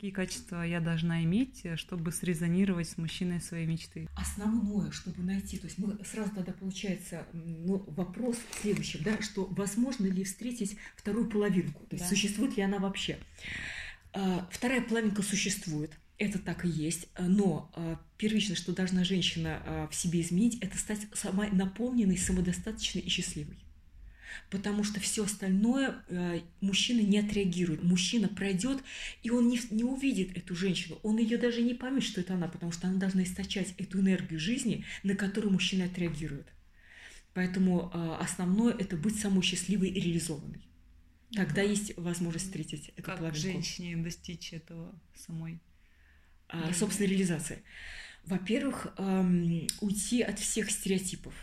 какие качества я должна иметь, э, чтобы срезонировать с мужчиной своей мечты? Основное, чтобы найти, то есть мы сразу тогда получается ну, вопрос следующий, да, что возможно ли встретить вторую половинку, то есть да. существует ли она вообще. А, вторая половинка существует, это так и есть, но а, первично, что должна женщина а, в себе изменить, это стать самой наполненной, самодостаточной и счастливой потому что все остальное э, мужчина не отреагирует. Мужчина пройдет, и он не, не увидит эту женщину, он ее даже не поймет, что это она, потому что она должна источать эту энергию жизни, на которую мужчина отреагирует. Поэтому э, основное это быть самой счастливой и реализованной. Тогда есть возможность встретить эту как половинку. женщине достичь этого самой? А, собственной реализации. Во-первых, эм, уйти от всех стереотипов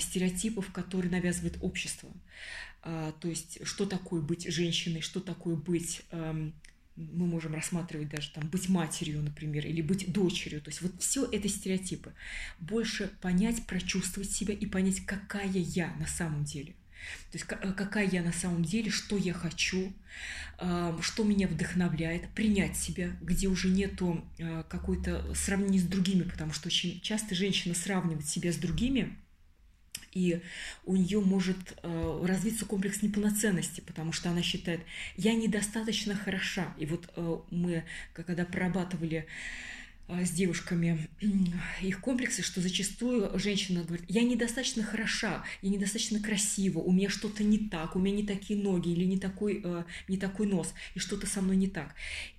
стереотипов, которые навязывает общество. А, то есть, что такое быть женщиной, что такое быть эм, мы можем рассматривать даже там быть матерью, например, или быть дочерью. То есть вот все это стереотипы. Больше понять, прочувствовать себя и понять, какая я на самом деле. То есть э, какая я на самом деле, что я хочу, эм, что меня вдохновляет, принять себя, где уже нету э, какой-то сравнения с другими, потому что очень часто женщина сравнивает себя с другими, и у нее может э, развиться комплекс неполноценности, потому что она считает, я недостаточно хороша. И вот э, мы, когда прорабатывали э, с девушками их комплексы, что зачастую женщина говорит, я недостаточно хороша, я недостаточно красива, у меня что-то не так, у меня не такие ноги или не такой, э, не такой нос, и что-то со мной не так.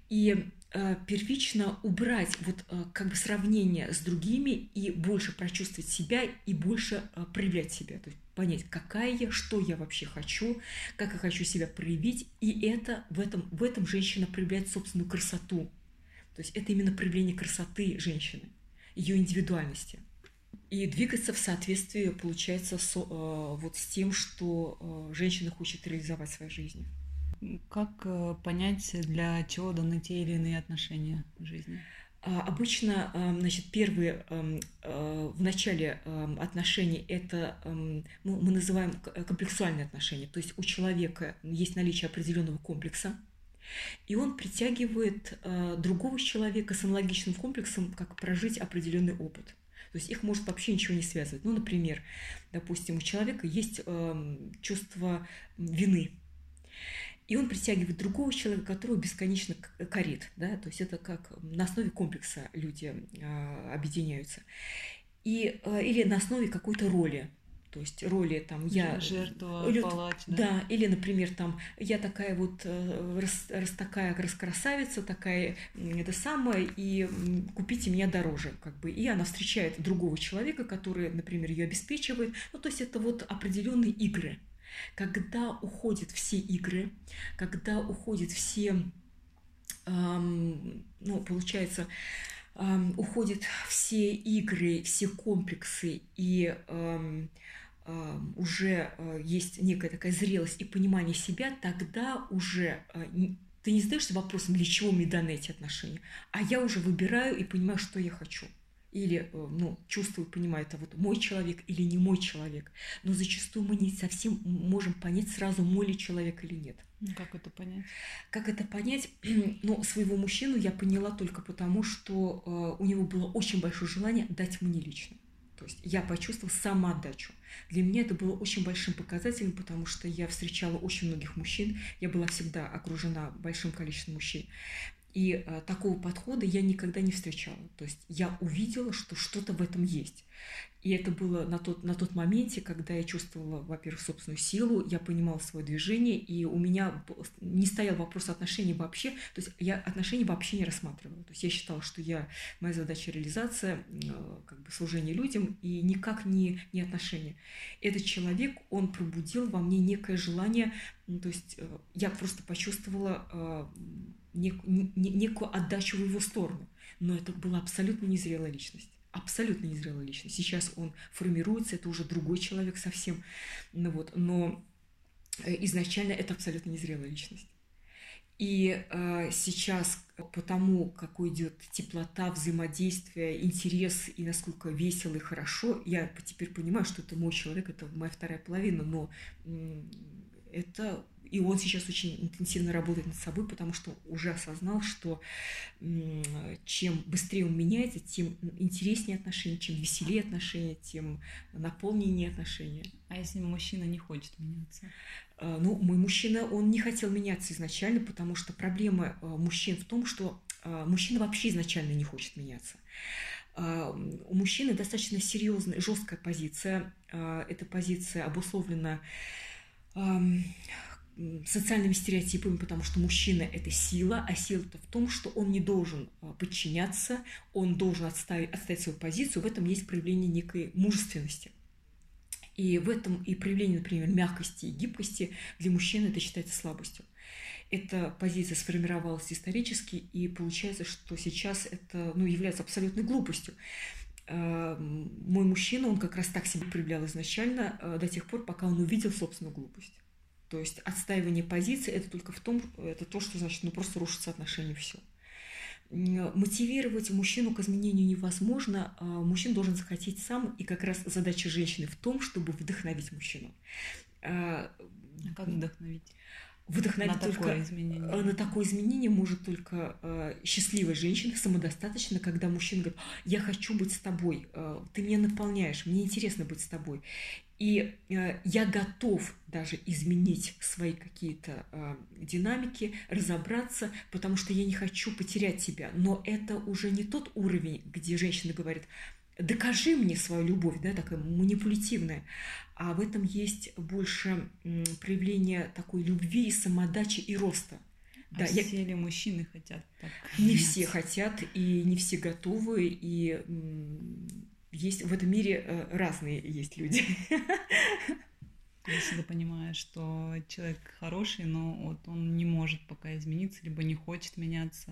И Э, первично убрать вот э, как бы сравнение с другими и больше прочувствовать себя и больше э, проявлять себя. То есть понять, какая я, что я вообще хочу, как я хочу себя проявить. И это в этом, в этом женщина проявляет собственную красоту. То есть это именно проявление красоты женщины, ее индивидуальности. И двигаться в соответствии, получается, с, вот с тем, что женщина хочет реализовать в своей жизни. Как э, понять, для чего даны те или иные отношения в жизни? А, обычно, эм, значит, первые эм, э, в начале эм, отношений это мы называем комплексуальные отношения. То есть у человека есть наличие определенного комплекса, и он притягивает э, другого человека с аналогичным комплексом, как прожить определенный опыт. То есть их может вообще ничего не связывать. Ну, например, допустим, у человека есть чувство вины, и он притягивает другого человека, которого бесконечно корит. Да? То есть это как на основе комплекса люди э, объединяются. И, э, или на основе какой-то роли. То есть роли там я... Жертва, или, палач, да? Да, или, например, там я такая вот э, рас, рас, такая раскрасавица, такая это самое, и купите меня дороже, как бы. И она встречает другого человека, который, например, ее обеспечивает. Ну, то есть это вот определенные игры. Когда уходят все игры, когда уходят все, эм, ну, получается, эм, уходят все игры, все комплексы, и эм, уже э, есть некая такая зрелость и понимание себя, тогда уже э, ты не задаешься вопросом, для чего мне даны эти отношения, а я уже выбираю и понимаю, что я хочу или э, ну, чувствую, понимаю, это вот мой человек или не мой человек. Но зачастую мы не совсем можем понять сразу, мой ли человек или нет. Ну, как это понять? Как это понять? ну, своего мужчину я поняла только потому, что э, у него было очень большое желание дать мне лично. То есть я почувствовала самоотдачу. Для меня это было очень большим показателем, потому что я встречала очень многих мужчин, я была всегда окружена большим количеством мужчин. И э, такого подхода я никогда не встречала. То есть я увидела, что что-то в этом есть. И это было на тот, на тот моменте, когда я чувствовала, во-первых, собственную силу, я понимала свое движение, и у меня не стоял вопрос отношений вообще, то есть я отношений вообще не рассматривала. То есть я считала, что я, моя задача реализация, э, как бы служение людям, и никак не, не отношения. Этот человек, он пробудил во мне некое желание, то есть э, я просто почувствовала нек, не, некую отдачу в его сторону. Но это была абсолютно незрелая личность. Абсолютно незрелая личность. Сейчас он формируется, это уже другой человек совсем. Ну вот, но э, изначально это абсолютно незрелая личность. И э, сейчас по тому, какой идет теплота, взаимодействие, интерес и насколько весело и хорошо, я теперь понимаю, что это мой человек, это моя вторая половина, но это и он сейчас очень интенсивно работает над собой, потому что уже осознал, что чем быстрее он меняется, тем интереснее отношения, чем веселее отношения, тем наполненнее отношения. А если мужчина не хочет меняться? А, ну, мой мужчина, он не хотел меняться изначально, потому что проблема а, мужчин в том, что а, мужчина вообще изначально не хочет меняться. У мужчины достаточно серьезная, жесткая позиция. Эта позиция обусловлена социальными стереотипами, потому что мужчина – это сила, а сила-то в том, что он не должен подчиняться, он должен отставить, отставить свою позицию. В этом есть проявление некой мужественности. И в этом и проявление, например, мягкости и гибкости для мужчины это считается слабостью. Эта позиция сформировалась исторически, и получается, что сейчас это ну, является абсолютной глупостью. Э, мой мужчина, он как раз так себя проявлял изначально э, до тех пор, пока он увидел собственную глупость. То есть отстаивание позиции это только в том, это то, что значит, ну просто рушится отношения все мотивировать мужчину к изменению невозможно. А мужчина должен захотеть сам, и как раз задача женщины в том, чтобы вдохновить мужчину. А, а как вдохновить? Вдохновить на только такое изменение. на такое изменение может только э, счастливая женщина, самодостаточно, когда мужчина говорит, я хочу быть с тобой, э, ты меня наполняешь, мне интересно быть с тобой. И э, я готов даже изменить свои какие-то э, динамики, разобраться, потому что я не хочу потерять тебя. Но это уже не тот уровень, где женщина говорит, докажи мне свою любовь, да, такая манипулятивная. А в этом есть больше проявление такой любви самодачи и роста. А да, все я... ли мужчины хотят так? Не все хотят, и не все готовы, и есть в этом мире э, разные есть люди. Если ты понимаешь, что человек хороший, но вот он не может пока измениться, либо не хочет меняться.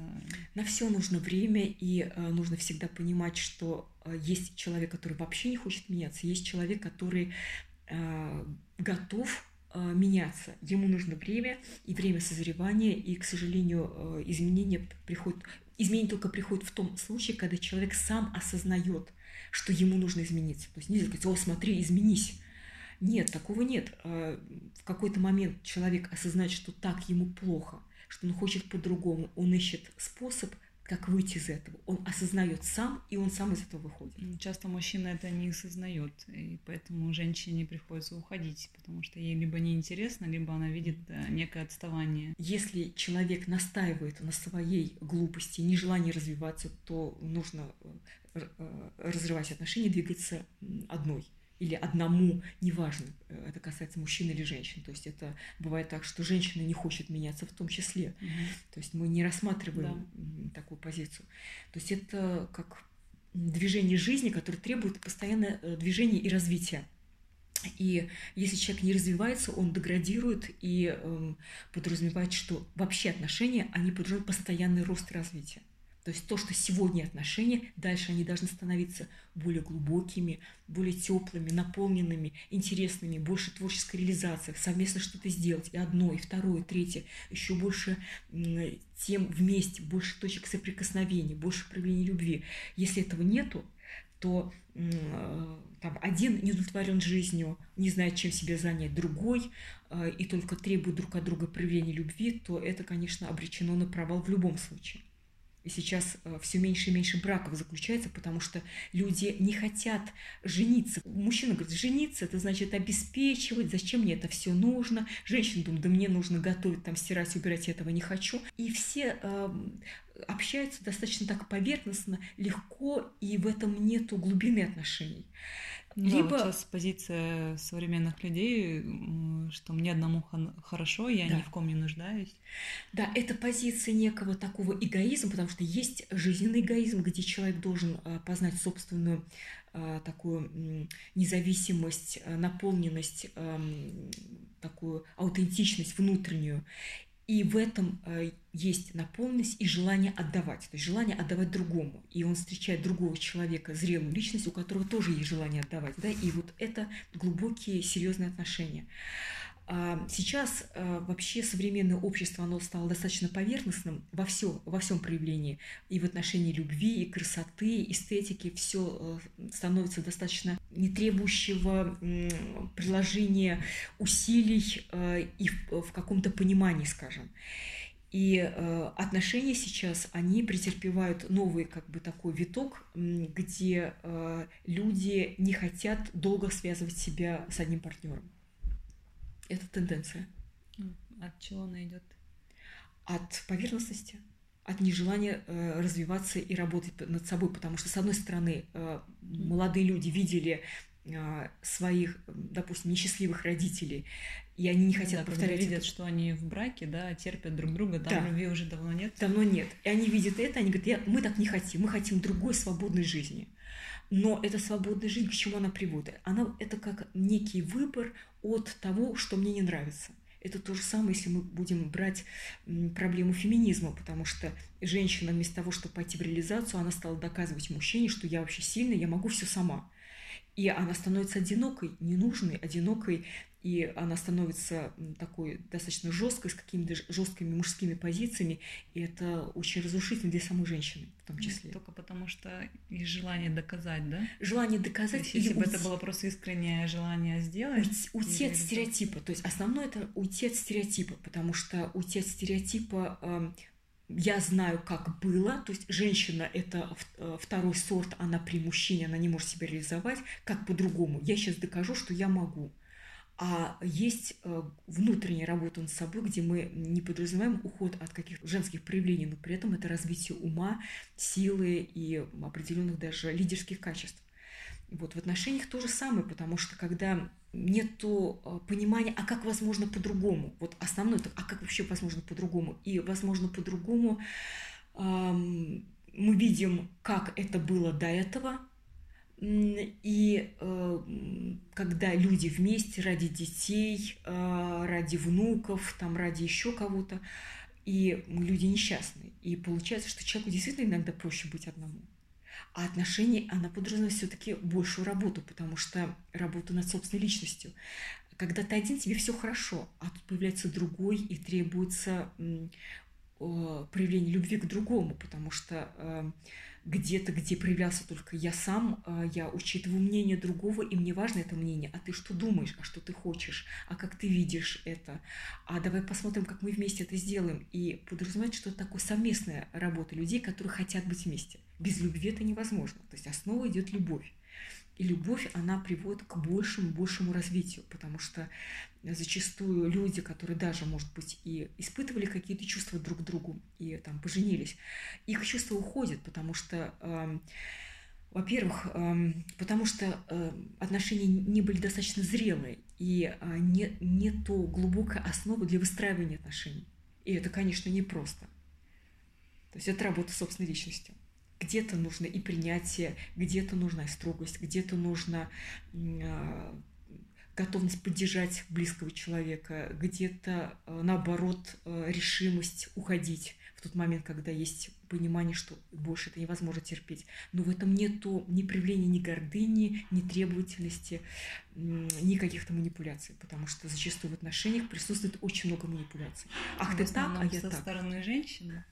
На все нужно время, и э, нужно всегда понимать, что э, есть человек, который вообще не хочет меняться, есть человек, который готов меняться. Ему нужно время и время созревания, и, к сожалению, изменения приходят. Изменения только приходят в том случае, когда человек сам осознает, что ему нужно измениться. То есть нельзя сказать, о, смотри, изменись. Нет, такого нет. А, в какой-то момент человек осознает, что так ему плохо, что он хочет по-другому, он ищет способ, как выйти из этого. Он осознает сам, и он сам из этого выходит. Часто мужчина это не осознает, и поэтому женщине приходится уходить, потому что ей либо неинтересно, либо она видит некое отставание. Если человек настаивает на своей глупости, нежелании развиваться, то нужно э, разрывать отношения, двигаться одной или одному, неважно, э, это касается мужчин или женщин. То есть это бывает так, что женщина не хочет меняться в том числе. Угу. То есть мы не рассматриваем да. такую позицию. То есть это как движение жизни, которое требует постоянное э, движение и развития. И если человек не развивается, он деградирует и э, подразумевает, что вообще отношения, они подразумевают постоянный рост и развитие. То есть то, что сегодня отношения, дальше они должны становиться более глубокими, более теплыми, наполненными, интересными, больше творческой реализации, совместно что-то сделать, и одно, и второе, и третье, еще больше тем вместе, больше точек соприкосновения, больше проявления любви. Если этого нету, то э, там, один не удовлетворен жизнью, не знает, чем себя занять, другой, э, и только требует друг от друга проявления любви, то это, конечно, обречено на провал в любом случае. Сейчас э, все меньше и меньше браков заключается, потому что люди не хотят жениться. Мужчина говорит, жениться это значит обеспечивать, зачем мне это все нужно. Женщина думает, да мне нужно готовить, там стирать, убирать, этого не хочу. И все э, общаются достаточно так поверхностно, легко, и в этом нету глубины отношений. Ну Либо... Да, вот сейчас позиция современных людей, что мне одному хорошо, я да. ни в ком не нуждаюсь. Да, это позиция некого такого эгоизма, потому что есть жизненный эгоизм, где человек должен а, познать собственную а, такую независимость, а, наполненность, такую аутентичность внутреннюю. И в этом э, есть наполненность и желание отдавать, то есть желание отдавать другому. И он встречает другого человека, зрелую личность, у которого тоже есть желание отдавать. Да? И вот это глубокие, серьезные отношения. А сейчас а, вообще современное общество, оно стало достаточно поверхностным во, все, во всем проявлении. И в отношении любви, и красоты, эстетики все э, становится достаточно не требующего приложения усилий э, и в, каком-то понимании, скажем. И э, отношения сейчас, они претерпевают новый как бы такой виток, где э, люди не хотят долго связывать себя с одним партнером. Это тенденция. От чего она идет? От поверхностности, от нежелания э, развиваться и работать над собой, потому что, с одной стороны, э, молодые люди видели э, своих, допустим, несчастливых родителей, и они не хотят да, повторять. видят, это. что они в браке, да, терпят друг друга, там да. любви уже давно нет. Давно нет. И они видят это, они говорят, мы так не хотим, мы хотим другой свободной жизни. Но эта свободная жизнь, к чему она приводит? Она это как некий выбор от того, что мне не нравится. Это то же самое, если мы будем брать проблему феминизма, потому что женщина вместо того, чтобы пойти в реализацию, она стала доказывать мужчине, что я вообще сильная, я могу все сама. И она становится одинокой, ненужной, одинокой и она становится такой достаточно жесткой, с какими-то жесткими мужскими позициями, и это очень разрушительно для самой женщины в том числе. Только потому что есть желание доказать, да? Желание доказать. То есть, если бы это было просто искреннее желание сделать. Уйти, от стереотипа. То есть основное это уйти от стереотипа, потому что уйти от стереотипа э, я знаю, как было, то есть женщина это э, второй сорт, она при мужчине, она не может себя реализовать, как по-другому. Я сейчас докажу, что я могу. А есть э, внутренняя работа над собой, где мы не подразумеваем уход от каких-то женских проявлений, но при этом это развитие ума, силы и определенных даже лидерских качеств. Вот в отношениях то же самое, потому что когда нет э, понимания, а как возможно по-другому, вот основное, а как вообще возможно по-другому, и возможно по-другому эм, мы видим, как это было до этого, и э, когда люди вместе ради детей, э, ради внуков, там, ради еще кого-то, и люди несчастные. И получается, что человеку действительно иногда проще быть одному. А отношения, она подразумевает все-таки большую работу, потому что работу над собственной личностью. Когда ты один, тебе все хорошо, а тут появляется другой, и требуется э, проявление любви к другому, потому что э, где-то, где проявлялся только я сам, а, я учитываю мнение другого, и мне важно это мнение. А ты что думаешь, а что ты хочешь, а как ты видишь это? А давай посмотрим, как мы вместе это сделаем. И подразумевать, что это такое совместная работа людей, которые хотят быть вместе. Без любви это невозможно. То есть основа идет любовь. И любовь, она приводит к большему, большему развитию, потому что зачастую люди, которые даже, может быть, и испытывали какие-то чувства друг к другу и там поженились, их чувства уходят, потому что э, во-первых, э, потому что э, отношения не были достаточно зрелые, и э, не, не то глубокой основы для выстраивания отношений. И это, конечно, непросто. То есть это работа с собственной личностью где-то нужно и принятие, где-то нужна и строгость, где-то нужно а, готовность поддержать близкого человека, где-то а, наоборот а, решимость уходить в тот момент, когда есть понимание, что больше это невозможно терпеть. Но в этом нету ни проявления ни гордыни, ни требовательности, ни каких-то манипуляций, потому что зачастую в отношениях присутствует очень много манипуляций. Ах, ты так, а я со так. стороны женщины?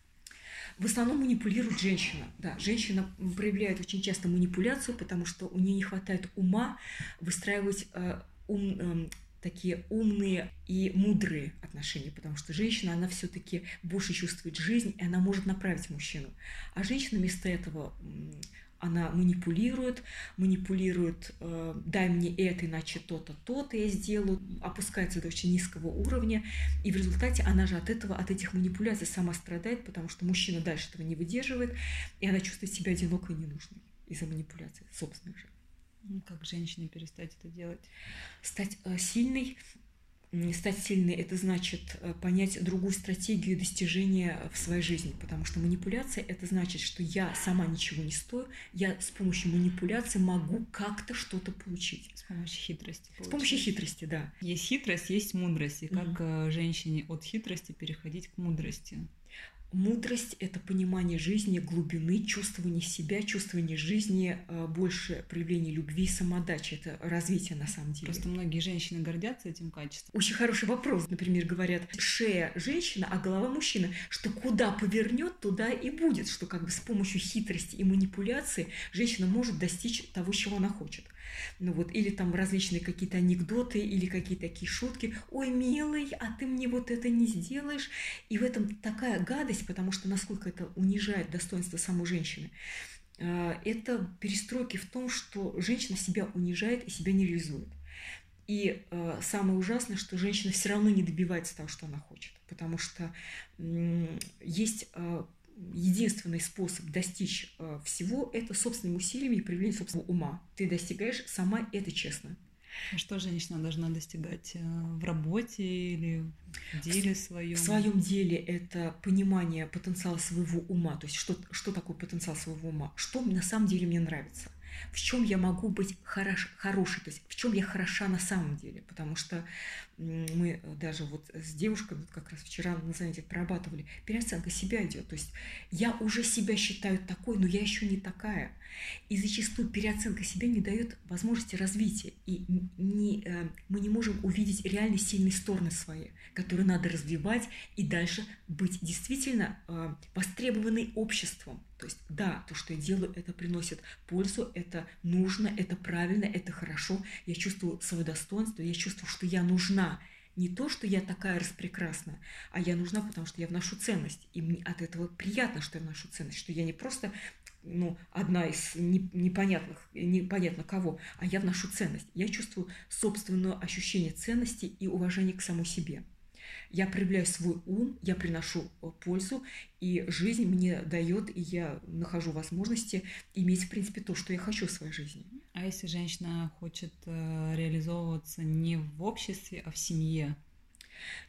В основном манипулирует женщина. Да, женщина проявляет очень часто манипуляцию, потому что у нее не хватает ума выстраивать э, ум, э, такие умные и мудрые отношения, потому что женщина, она все-таки больше чувствует жизнь, и она может направить мужчину. А женщина вместо этого она манипулирует, манипулирует, э, дай мне это, иначе то-то, то-то я сделаю, опускается до очень низкого уровня, и в результате она же от этого, от этих манипуляций сама страдает, потому что мужчина дальше этого не выдерживает, и она чувствует себя одинокой и ненужной из-за манипуляций собственных же. Ну, как женщине перестать это делать? Стать э, сильной, стать сильной – это значит э, понять другую стратегию достижения в своей жизни, потому что манипуляция – это значит, что я сама ничего не стою, я с помощью манипуляции могу как-то что-то получить. С помощью хитрости. Получить. С помощью хитрости, да. Есть хитрость, есть мудрость. И как mm-hmm. женщине от хитрости переходить к мудрости? Мудрость – это понимание жизни, глубины, чувствование себя, чувствование жизни, э, больше проявление любви, самодачи. Это развитие на самом деле. Просто многие женщины гордятся этим качеством. Очень хороший вопрос. Например, говорят, шея женщина, а голова мужчина. Что куда повернет, туда и будет. Что как бы с помощью хитрости и манипуляции женщина может достичь того, чего она хочет. Ну вот, или там различные какие-то анекдоты, или какие-то такие шутки. Ой, милый, а ты мне вот это не сделаешь. И в этом такая гадость, потому что насколько это унижает достоинство самой женщины. А, это перестройки в том, что женщина себя унижает и себя не реализует. И э, самое ужасное, что женщина все равно не добивается того, что она хочет, потому что э, есть э, единственный способ достичь э, всего – это собственными усилиями и проявлением собственного ума. Ты достигаешь сама это честно. А что женщина должна достигать э, в работе или в деле своем? В своем деле это понимание потенциала своего ума. То есть что, что такое потенциал своего ума? Что на самом деле мне нравится? в чем я могу быть хорош, хорошей, то есть в чем я хороша на самом деле, потому что мы даже вот с девушкой вот как раз вчера на занятиях прорабатывали, переоценка себя идет, то есть я уже себя считаю такой, но я еще не такая, и зачастую переоценка себя не дает возможности развития, и не, э, мы не можем увидеть реально сильные стороны свои, которые надо развивать и дальше быть действительно э, востребованной обществом, то есть, да, то, что я делаю, это приносит пользу, это нужно, это правильно, это хорошо. Я чувствую свое достоинство, я чувствую, что я нужна. Не то, что я такая распрекрасная, а я нужна, потому что я вношу ценность. И мне от этого приятно, что я вношу ценность, что я не просто ну, одна из непонятных, непонятно кого, а я вношу ценность. Я чувствую собственное ощущение ценности и уважения к самой себе. Я проявляю свой ум, я приношу э, пользу, и жизнь мне дает, и я нахожу возможности иметь, в принципе, то, что я хочу в своей жизни. А если женщина хочет э, реализовываться не в обществе, а в семье?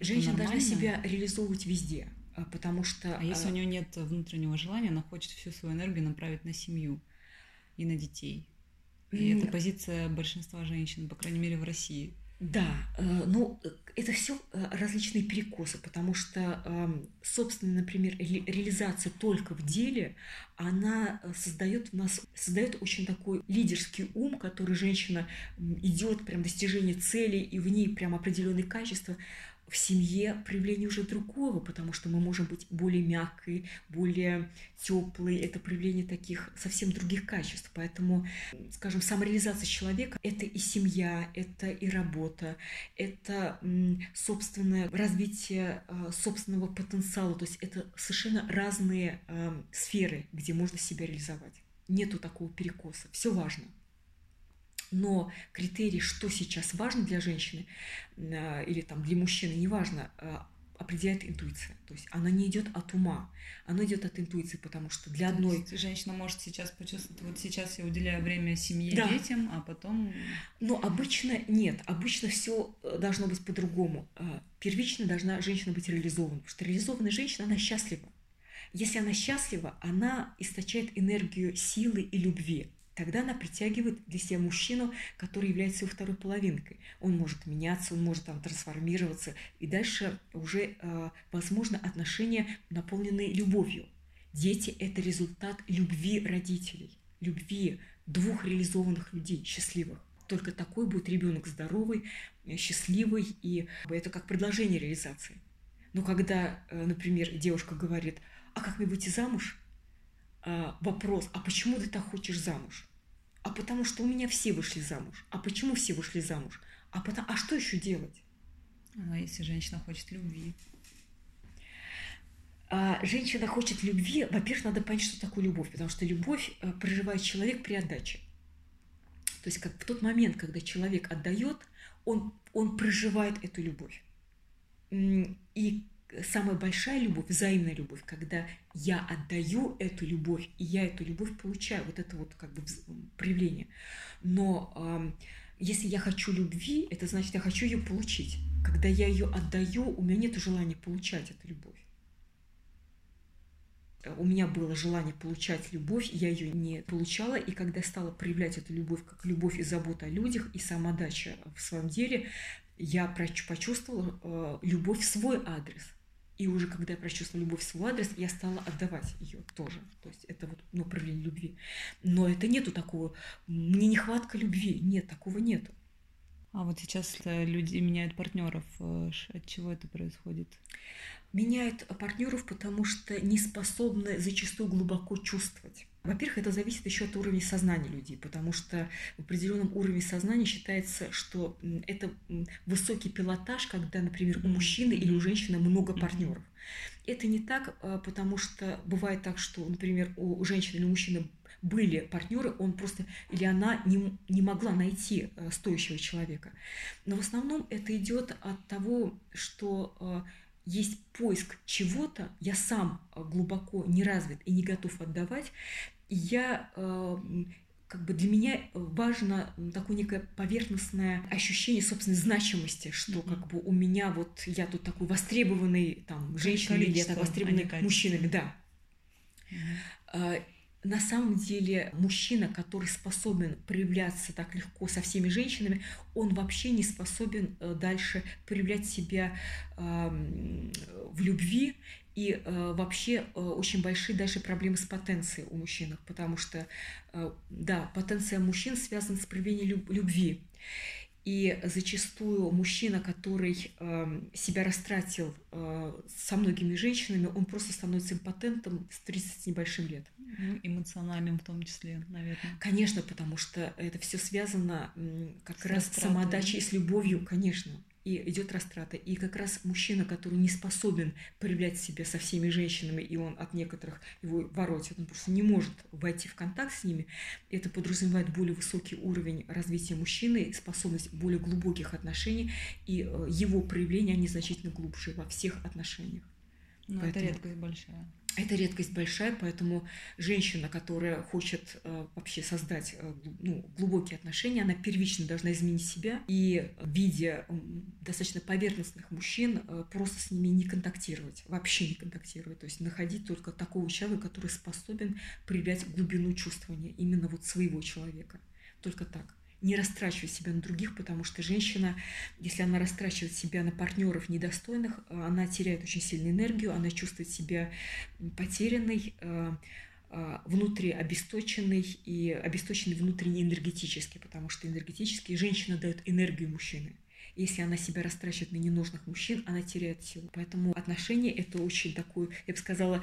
Женщина должна себя реализовывать везде, э, потому что... А если у нее нет внутреннего желания, она хочет всю свою энергию направить на семью и на детей? И это позиция большинства женщин, по крайней мере, в России. Да, э, ну это все э, различные перекосы, потому что, эм, собственно, например, реализация только в деле, она э, создает в нас, создает очень такой лидерский ум, который женщина идет прям достижение цели, и в ней прям определенные качества, в семье проявление уже другого, потому что мы можем быть более мягкой, более теплой. Это проявление таких совсем других качеств. Поэтому, скажем, самореализация человека – это и семья, это и работа, это собственное развитие а, собственного потенциала. То есть это совершенно разные а, сферы, где можно себя реализовать. Нету такого перекоса. Все важно. Но критерий, что сейчас важно для женщины э, или там для мужчины, неважно, э, определяет интуиция. То есть она не идет от ума, она идет от интуиции, потому что для То одной... женщина может сейчас почувствовать, вот сейчас я уделяю время семье, да. детям, а потом... Но обычно нет, обычно все э, должно быть по-другому. Первично должна женщина быть реализована, потому что реализованная женщина, она счастлива. Если она счастлива, она источает энергию силы и любви тогда она притягивает для себя мужчину, который является его второй половинкой. Он может меняться, он может там трансформироваться, и дальше уже э, возможно отношения, наполненные любовью. Дети – это результат любви родителей, любви двух реализованных людей, счастливых. Только такой будет ребенок здоровый, счастливый, и это как предложение реализации. Но когда, э, например, девушка говорит, а как мне выйти замуж? А, вопрос, а почему ты так хочешь замуж? А потому что у меня все вышли замуж. А почему все вышли замуж? А, потому, а что еще делать? А если женщина хочет любви? А, женщина хочет любви, во-первых, надо понять, что такое любовь, потому что любовь э, проживает человек при отдаче. То есть как в тот момент, когда человек отдает, он, он проживает эту любовь. И самая большая любовь, взаимная любовь, когда я отдаю эту любовь, и я эту любовь получаю, вот это вот как бы проявление. Но э, если я хочу любви, это значит, я хочу ее получить. Когда я ее отдаю, у меня нет желания получать эту любовь. У меня было желание получать любовь, я ее не получала, и когда стала проявлять эту любовь как любовь и забота о людях, и самодача в своем деле, я почувствовала э, любовь в свой адрес – И уже когда я прочувствовала любовь в свой адрес, я стала отдавать ее тоже. То есть это вот ну, проявление любви. Но это нету такого, мне нехватка любви. Нет, такого нету. А вот сейчас люди меняют партнеров. Э, от чего это происходит? Меняют партнеров, потому что не способны зачастую глубоко чувствовать. Во-первых, это зависит еще от уровня сознания людей, потому что в определенном уровне сознания считается, что это высокий пилотаж, когда, например, у мужчины или у женщины много партнеров. Это не так, а, потому что бывает так, что, например, у женщины или у мужчины были партнеры, он просто или она не, не могла найти э, стоящего человека. Но в основном это идет от того, что э, есть поиск чего-то, я сам э, глубоко не развит и не готов отдавать, я как бы для меня важно такое некое поверхностное ощущение собственной значимости, что mm-hmm. как бы у меня вот я тут такой востребованный там женщина или я так востребованный а мужчина, да. Mm-hmm на самом деле мужчина, который способен проявляться так легко со всеми женщинами, он вообще не способен э, дальше проявлять себя в любви. И э, вообще э, очень большие дальше проблемы с потенцией у мужчин, потому что, да, потенция мужчин связана с проявлением любви. И зачастую мужчина, который э, себя растратил э, со многими женщинами, он просто становится импотентом с 30 с небольшим лет. Ну, эмоциональным в том числе, наверное. Конечно, потому что это все связано как с раз с самоотдачей, с любовью, конечно и идет растрата. И как раз мужчина, который не способен проявлять себя со всеми женщинами, и он от некоторых его воротит, он просто не может войти в контакт с ними, это подразумевает более высокий уровень развития мужчины, способность более глубоких отношений, и э, его проявления, они значительно глубже во всех отношениях. Но ну, Поэтому... это редкость большая. Это редкость большая, поэтому женщина, которая хочет э, вообще создать э, ну, глубокие отношения, она первично должна изменить себя и, видя э, достаточно поверхностных мужчин, э, просто с ними не контактировать, вообще не контактировать, то есть находить только такого человека, который способен проявлять глубину чувствования именно вот своего человека. Только так не растрачивать себя на других, потому что женщина, если она растрачивает себя на партнеров недостойных, э, она теряет очень сильную энергию, она чувствует себя потерянной, э, э, внутри обесточенной и обесточенной внутренне энергетически, потому что энергетически женщина дает энергию мужчины. Если она себя растрачивает на ненужных мужчин, она теряет силу. Поэтому отношения — это очень такой, я бы сказала,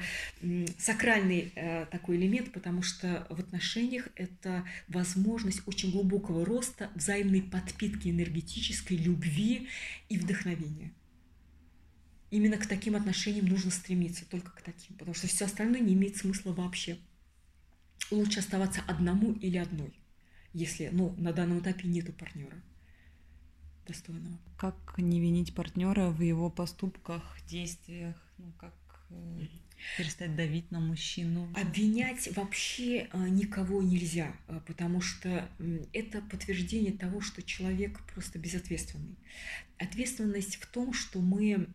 сакральный э, такой элемент, потому что в отношениях это возможность очень глубокого роста, взаимной подпитки энергетической, любви и вдохновения. Именно к таким отношениям нужно стремиться, только к таким, потому что все остальное не имеет смысла вообще. Лучше оставаться одному или одной, если ну, на данном этапе нету партнера достойного. Как не винить партнера в его поступках, действиях, ну как э, перестать давить на мужчину? Обвинять вообще э, никого нельзя, э, потому что это подтверждение того, что человек просто безответственный. Ответственность в том, что мы,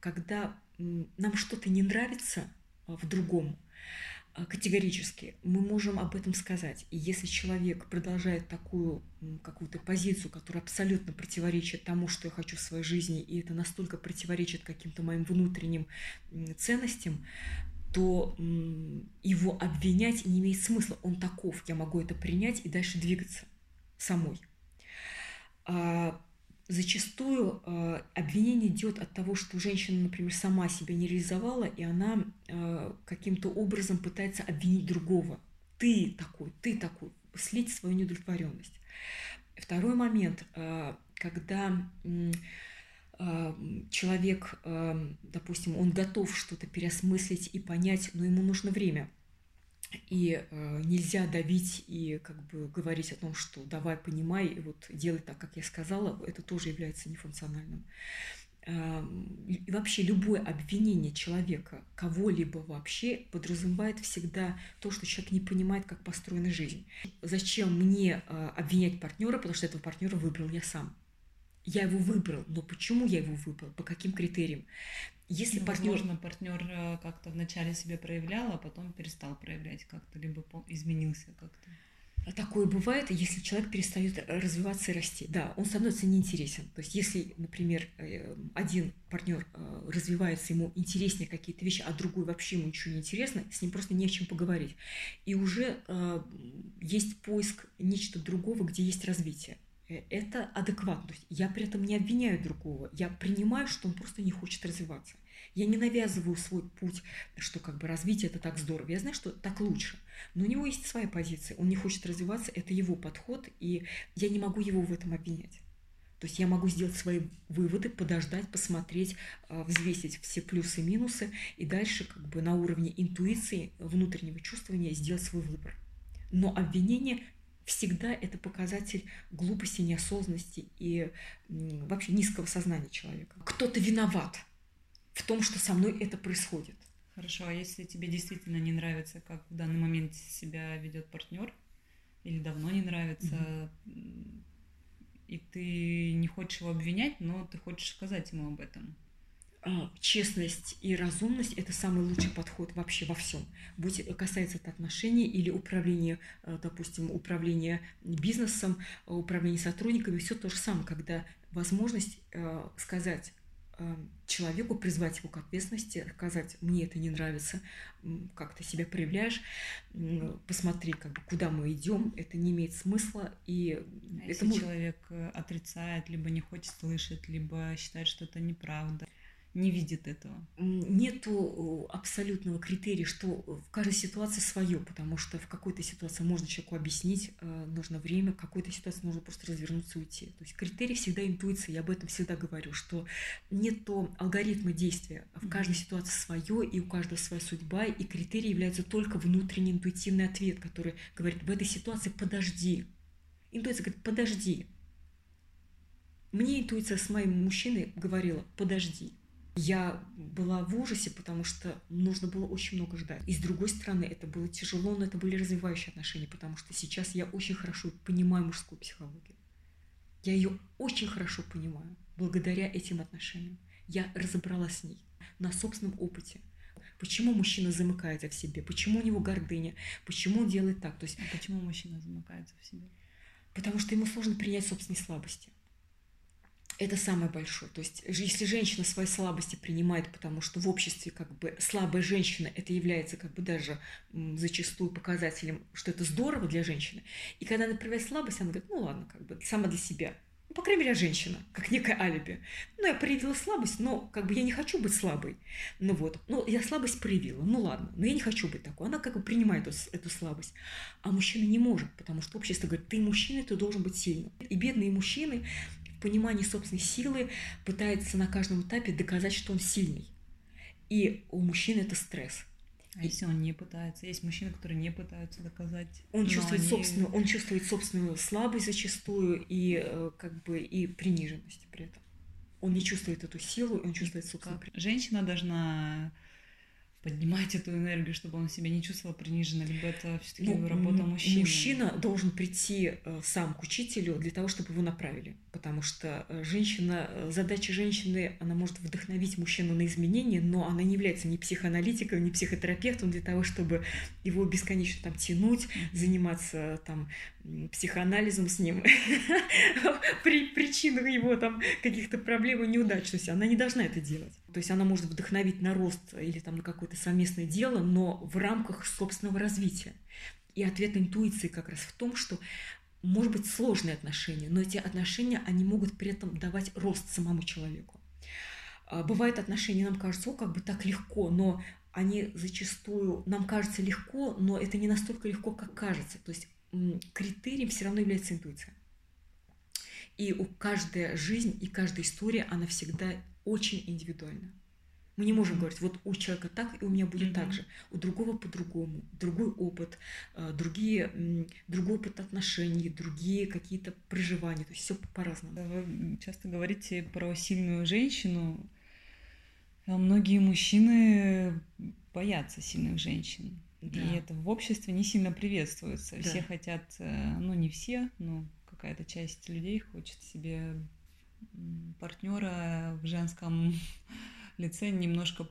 когда нам что-то не нравится в другом, категорически. Мы можем об этом сказать. И если человек продолжает такую какую-то позицию, которая абсолютно противоречит тому, что я хочу в своей жизни, и это настолько противоречит каким-то моим внутренним ценностям, то его обвинять не имеет смысла. Он таков, я могу это принять и дальше двигаться самой. Зачастую э, обвинение идет от того, что женщина, например, сама себя не реализовала, и она э, каким-то образом пытается обвинить другого. Ты такой, ты такой, слить свою неудовлетворенность. Второй момент, э, когда э, человек, э, допустим, он готов что-то переосмыслить и понять, но ему нужно время – и э, нельзя давить и как бы говорить о том, что давай понимай, и вот делай так, как я сказала, это тоже является нефункциональным. И вообще любое обвинение человека, кого-либо вообще, подразумевает всегда то, что человек не понимает, как построена жизнь. Зачем мне э, обвинять партнера, потому что этого партнера выбрал я сам. Я его выбрал, но почему я его выбрал, по каким критериям? Если ну, партнер... Возможно, партнер э, как-то вначале себя проявлял, а потом перестал проявлять как-то, либо изменился как-то. Такое бывает, если человек перестает развиваться и расти. Да, он становится неинтересен. То есть, если, например, э, один партнер э, развивается, ему интереснее какие-то вещи, а другой вообще ему ничего не интересно, с ним просто не о чем поговорить. И уже есть поиск нечто другого, где есть развитие. Это адекватно. То есть я при этом не обвиняю другого. Я принимаю, что он просто не хочет развиваться. Я не навязываю свой путь, что как бы развитие это так здорово. Я знаю, что так лучше. Но у него есть своя позиция. Он не хочет развиваться, это его подход, и я не могу его в этом обвинять. То есть я могу сделать свои выводы, подождать, посмотреть, а, взвесить все плюсы и минусы, и дальше как бы на уровне интуиции, внутреннего чувствования сделать свой выбор. Но обвинение всегда это показатель глупости, неосознанности и вообще низкого сознания человека. Кто-то виноват – в том, что со мной это происходит. Хорошо, а если тебе действительно не нравится, как в данный момент себя ведет партнер, или давно не нравится, mm-hmm. и ты не хочешь его обвинять, но ты хочешь сказать ему об этом? А, честность и разумность – это самый лучший подход вообще во всем. Будь касается это отношений или управления, э, допустим, управления бизнесом, управления сотрудниками, все то же самое, когда возможность сказать человеку, призвать его к ответственности, сказать, мне это не нравится, как ты себя проявляешь, посмотри, как бы, куда мы идем, это не имеет смысла. И а это если может... человек э, отрицает, либо не хочет слышать, либо считает, что это неправда, не видит этого? Нету абсолютного критерия, что в каждой ситуации свое, потому что в какой-то ситуации можно человеку объяснить, э, нужно время, в какой-то ситуации нужно просто развернуться и уйти. То есть критерий всегда интуиция, я об этом всегда говорю, что нету алгоритма действия, в каждой ситуации свое, и у каждого своя судьба, и критерий является только внутренний интуитивный ответ, который говорит, в этой ситуации подожди. Интуиция говорит, подожди. Мне интуиция с моим мужчиной говорила, подожди я была в ужасе, потому что нужно было очень много ждать. И с другой стороны, это было тяжело, но это были развивающие отношения, потому что сейчас я очень хорошо понимаю мужскую психологию. Я ее очень хорошо понимаю благодаря этим отношениям. Я разобралась с ней на собственном опыте. Почему мужчина замыкается в себе? Почему у него гордыня? Почему он делает так? То есть, а почему мужчина замыкается в себе? Потому что ему сложно принять собственные слабости. Это самое большое. То есть, если женщина свои слабости принимает, потому что в обществе как бы слабая женщина, это является как бы даже зачастую показателем, что это здорово для женщины. И когда она проявляет слабость, она говорит, ну ладно, как бы сама для себя. Ну, по крайней мере, женщина, как некое алиби. Ну, я проявила слабость, но как бы я не хочу быть слабой. Ну вот, ну, я слабость проявила, ну ладно, но я не хочу быть такой. Она как бы принимает эту, эту слабость. А мужчина не может, потому что общество говорит, ты мужчина, ты должен быть сильным. И бедные мужчины, понимании собственной силы пытается на каждом этапе доказать, что он сильный. И у мужчин это стресс. А если он не пытается? Есть мужчины, которые не пытаются доказать. Он чувствует они... собственную, он чувствует собственную слабость зачастую и э, как бы и приниженность при этом. Он не чувствует эту силу, он чувствует собственную. Женщина должна поднимать эту энергию, чтобы он себя не чувствовал приниженно, либо это все-таки ну, работа мужчины? Мужчина должен прийти э, сам к учителю для того, чтобы его направили, потому что э, женщина, э, задача женщины, она может вдохновить мужчину на изменения, но она не является ни психоаналитиком, ни психотерапевтом для того, чтобы его бесконечно там тянуть, заниматься там психоанализом с ним, при причинах его там каких-то проблем и неудач. То есть она не должна это делать. То есть она может вдохновить на рост или там на какое-то совместное дело, но в рамках собственного развития. И ответ интуиции как раз в том, что может быть сложные отношения, но эти отношения, они могут при этом давать рост самому человеку. А, бывают отношения, нам кажется, о, как бы так легко, но они зачастую, нам кажется легко, но это не настолько легко, как кажется. То есть критерием все равно является интуиция. И у каждой жизнь и каждая история, она всегда очень индивидуально. Мы не можем говорить, вот у человека так, и у меня будет mm-hmm. так же. У другого по-другому, другой опыт, э, другие, другой опыт отношений, другие какие-то проживания. То есть все по-разному. Вы часто говорите про сильную женщину. А многие мужчины боятся сильных женщин. Да. И это в обществе не сильно приветствуется. Да. Все хотят, э, ну не все, но какая-то часть людей хочет себе партнера в женском лице немножко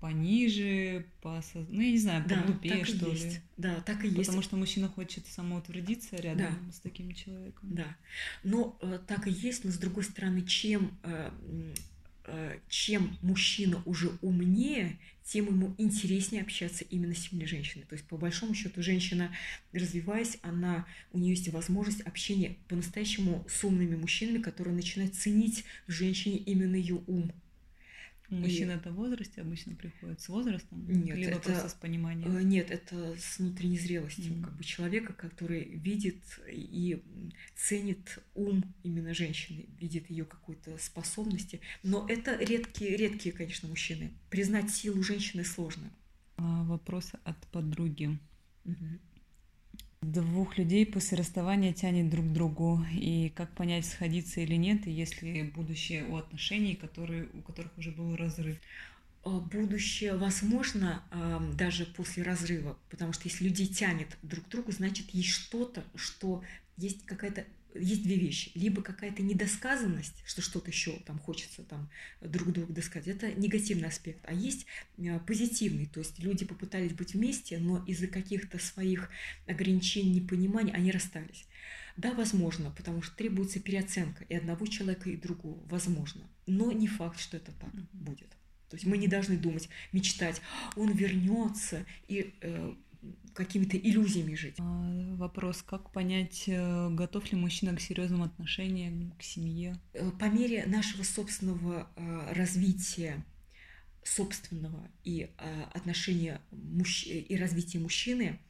пониже, по, ну я не знаю, да, поглупее, что есть. ли. Да, так и есть. Потому что мужчина хочет самоутвердиться рядом да. с таким человеком. Да, но э, так и есть, но с другой стороны, чем э, чем мужчина уже умнее, тем ему интереснее общаться именно с сильной женщиной. То есть, по большому счету, женщина, развиваясь, она, у нее есть возможность общения по-настоящему с умными мужчинами, которые начинают ценить в женщине именно ее ум. Мужчина и... это в возрасте обычно приходит с возрастом? Нет, либо это... просто с пониманием? Э, нет, это с внутренней зрелостью, mm-hmm. как бы человека, который видит и ценит ум именно женщины, видит ее какой-то способности. Но это редкие, редкие, конечно, мужчины. Признать силу женщины сложно. А, вопрос от подруги. Mm-hmm. Двух людей после расставания тянет друг к другу, и как понять, сходиться или нет, и есть ли будущее у отношений, которые, у которых уже был разрыв? А, будущее возможно даже после разрыва, потому что если людей тянет друг к другу, значит есть что-то, что есть какая-то есть две вещи. Либо какая-то недосказанность, что что-то еще там хочется там друг другу досказать. Это негативный аспект. А есть э, позитивный. То есть люди попытались быть вместе, но из-за каких-то своих ограничений, непонимания они расстались. Да, возможно, потому что требуется переоценка и одного человека, и другого. Возможно. Но не факт, что это так будет. То есть мы не должны думать, мечтать, он вернется и э, какими-то иллюзиями жить. А, вопрос, как понять, э, готов ли мужчина к серьезным отношениям, к семье? Э, по мере нашего собственного э, развития собственного и отношения мужч... и развития мужчины,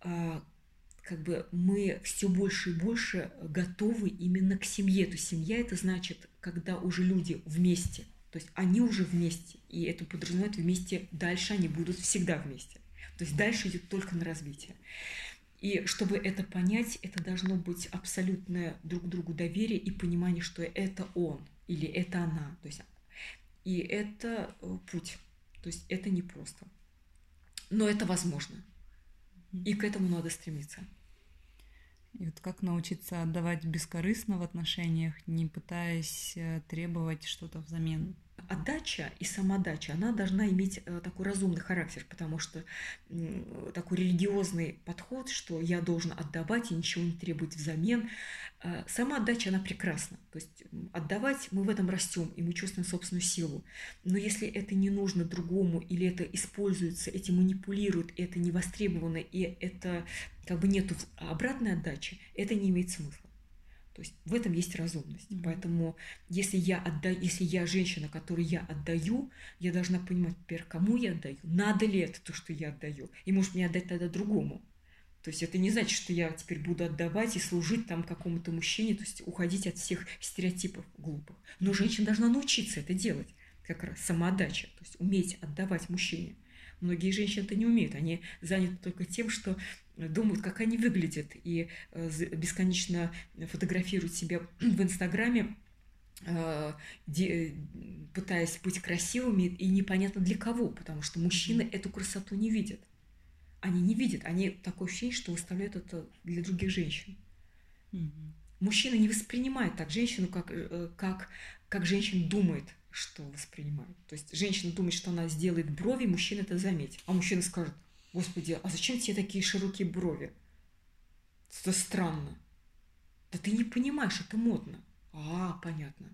как бы мы все больше и больше готовы именно к семье. То есть семья это значит, когда уже люди вместе, то есть они уже вместе, и это подразумевает вместе дальше они будут всегда вместе. То есть дальше идет только на развитие. И чтобы это понять, это должно быть абсолютное друг другу доверие и понимание, что это он или это она. То есть, и это э, путь. То есть это непросто. Но это возможно. И к этому надо стремиться. И вот как научиться отдавать бескорыстно в отношениях, не пытаясь э, требовать что-то взамен? Отдача и самодача, она должна иметь э, такой разумный характер, потому что такой религиозный подход, что я должен отдавать и ничего не требовать взамен, э, сама отдача, она прекрасна. То есть отдавать мы в этом растем, и мы чувствуем собственную силу. Но если это не нужно другому, или это используется, этим манипулируют, это не востребовано, и это как бы нету обратной отдачи, это не имеет смысла. То есть в этом есть разумность. Mm-hmm. Поэтому если я отдаю, если я женщина, которой я отдаю, я должна понимать, теперь кому я отдаю, надо ли это то, что я отдаю, и может мне отдать тогда другому. То есть это не значит, что я теперь буду отдавать и служить там какому-то мужчине, то есть уходить от всех стереотипов глупых. Но женщина должна научиться это делать, как раз самоотдача, то есть уметь отдавать мужчине. Многие женщины это не умеют, они заняты только тем, что думают, как они выглядят, и э, бесконечно фотографируют себя в Инстаграме, э, пытаясь быть красивыми, и непонятно для кого, потому что мужчины эту красоту не видят. Они не видят, они такое ощущение, что выставляют это для других женщин. Мужчина не воспринимает так женщину, как, э, как, как женщина думает, что воспринимает. То есть женщина думает, что она сделает брови, мужчина это заметит. А мужчина скажет, Господи, а зачем тебе такие широкие брови? Это странно. Да ты не понимаешь, это модно. А, понятно.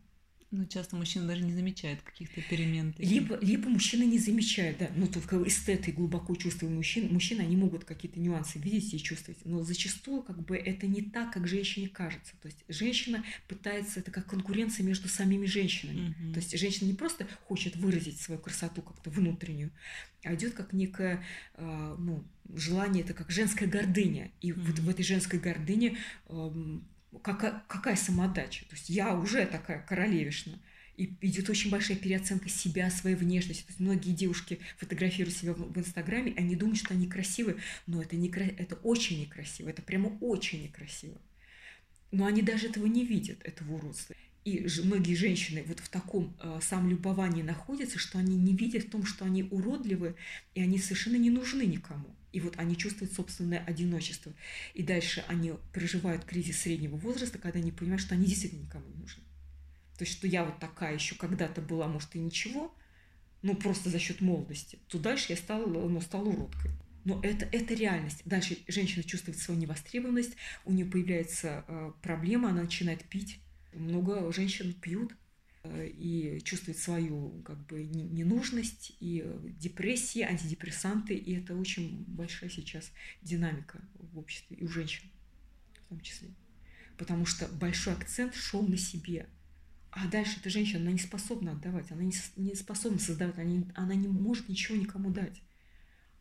Ну, часто мужчина даже не замечает каких-то перемен. Либо, либо мужчина не замечает, да. Ну, только эстеты, глубоко чувствуемые мужчины, мужчины, они могут какие-то нюансы видеть и чувствовать. Но зачастую, как бы, это не так, как женщине кажется. То есть женщина пытается, это как конкуренция между самими женщинами. Угу. То есть женщина не просто хочет выразить свою красоту как-то внутреннюю, а идет как некое, э, ну, желание, это как женская гордыня. И угу. вот в этой женской гордыне э, какая, какая самодача? То есть я уже такая королевишна. И идет очень большая переоценка себя, своей внешности. То есть многие девушки фотографируют себя в, Инстаграме, они думают, что они красивые, но это, не, это очень некрасиво, это прямо очень некрасиво. Но они даже этого не видят, этого уродства. И многие женщины вот в таком э, самолюбовании находятся, что они не видят в том, что они уродливы, и они совершенно не нужны никому. И вот они чувствуют собственное одиночество. И дальше они переживают кризис среднего возраста, когда они понимают, что они действительно никому не нужны. То есть, что я вот такая еще когда-то была, может, и ничего, ну, просто за счет молодости, то дальше я стала, ну, стала уродкой. Но это, это реальность. Дальше женщина чувствует свою невостребованность, у нее появляется э, проблема, она начинает пить. Много женщин пьют и чувствуют свою как бы ненужность, и депрессии, антидепрессанты, и это очень большая сейчас динамика в обществе и у женщин в том числе. Потому что большой акцент шел на себе. А дальше эта женщина, она не способна отдавать, она не способна создавать, она не, она не может ничего никому дать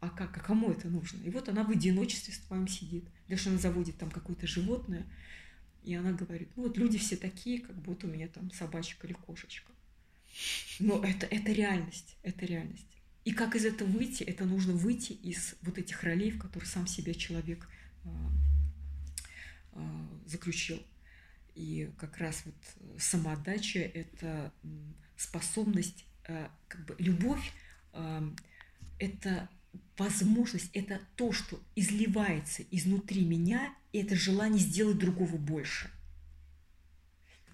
а как, а кому это нужно? И вот она в одиночестве с вами сидит. Дальше она заводит там какое-то животное, и она говорит, ну вот люди все такие, как будто у меня там собачка или кошечка. Но это, это реальность, это реальность. И как из этого выйти? Это нужно выйти из вот этих ролей, в которые сам себя человек э, э, заключил. И как раз вот самоотдача – это способность, э, как бы любовь это возможность – это то, что изливается изнутри меня, и это желание сделать другого больше.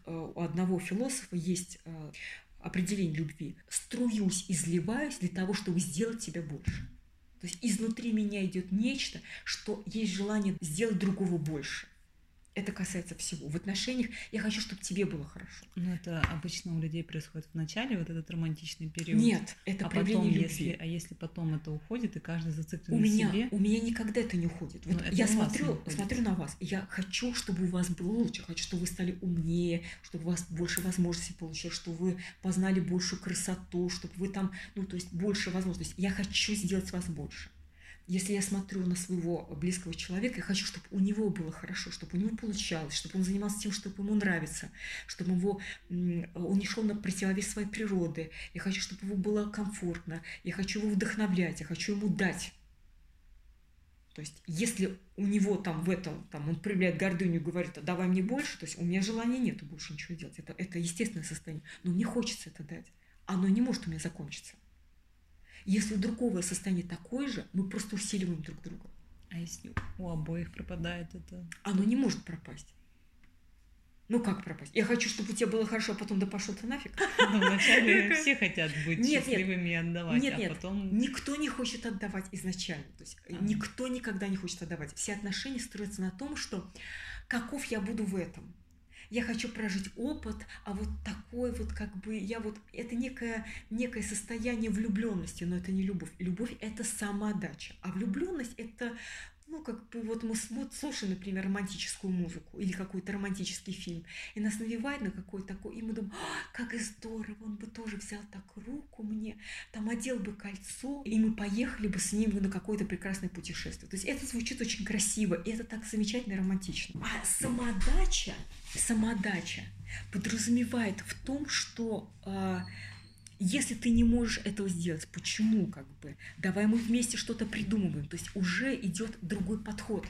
Э, у одного философа есть э, определение любви. Струюсь, изливаюсь для того, чтобы сделать тебя больше. То есть изнутри меня идет нечто, что есть желание сделать другого больше. Это касается всего. В отношениях я хочу, чтобы тебе было хорошо. Но это обычно у людей происходит в начале, вот этот романтичный период. Нет, это а потом, любви. если, а если потом это уходит, и каждый зациклен у на меня, себе. У меня никогда это не уходит. Вот я смотрю, смотрю на вас, я хочу, чтобы у вас было лучше, хочу, чтобы вы стали умнее, чтобы у вас больше возможностей получилось, чтобы вы познали большую красоту, чтобы вы там, ну, то есть больше возможностей. Я хочу сделать вас больше если я смотрю на своего близкого человека, я хочу, чтобы у него было хорошо, чтобы у него получалось, чтобы он занимался тем, что ему нравится, чтобы его, он не шел на противовес своей природы. Я хочу, чтобы ему было комфортно. Я хочу его вдохновлять, я хочу ему дать. То есть, если у него там в этом, там, он проявляет гордыню и говорит, «А давай мне больше, то есть у меня желания нет больше ничего делать. Это, это естественное состояние. Но мне хочется это дать. Оно не может у меня закончиться. Если у другого состояние такое же, мы просто усиливаем друг друга. А если у обоих пропадает это? Оно не может пропасть. Ну как пропасть? Я хочу, чтобы у тебя было хорошо, а потом да пошел ты нафиг. Ну, вначале все хотят быть нет, счастливыми и отдавать, нет, а нет. потом... Никто не хочет отдавать изначально. То есть а. никто никогда не хочет отдавать. Все отношения строятся на том, что каков я буду в этом я хочу прожить опыт, а вот такой вот как бы, я вот, это некое, некое состояние влюбленности, но это не любовь. Любовь – это самоотдача, а влюбленность – это ну, как бы вот мы слушаем, например, романтическую музыку или какой-то романтический фильм, и нас навевает на какой-то такой, и мы думаем, как и здорово, он бы тоже взял так руку мне, там одел бы кольцо, и мы поехали бы с ним на какое-то прекрасное путешествие. То есть это звучит очень красиво, и это так замечательно и романтично. А самодача, самодача подразумевает в том, что э, если ты не можешь этого сделать, почему как бы? Давай мы вместе что-то придумываем. То есть уже идет другой подход.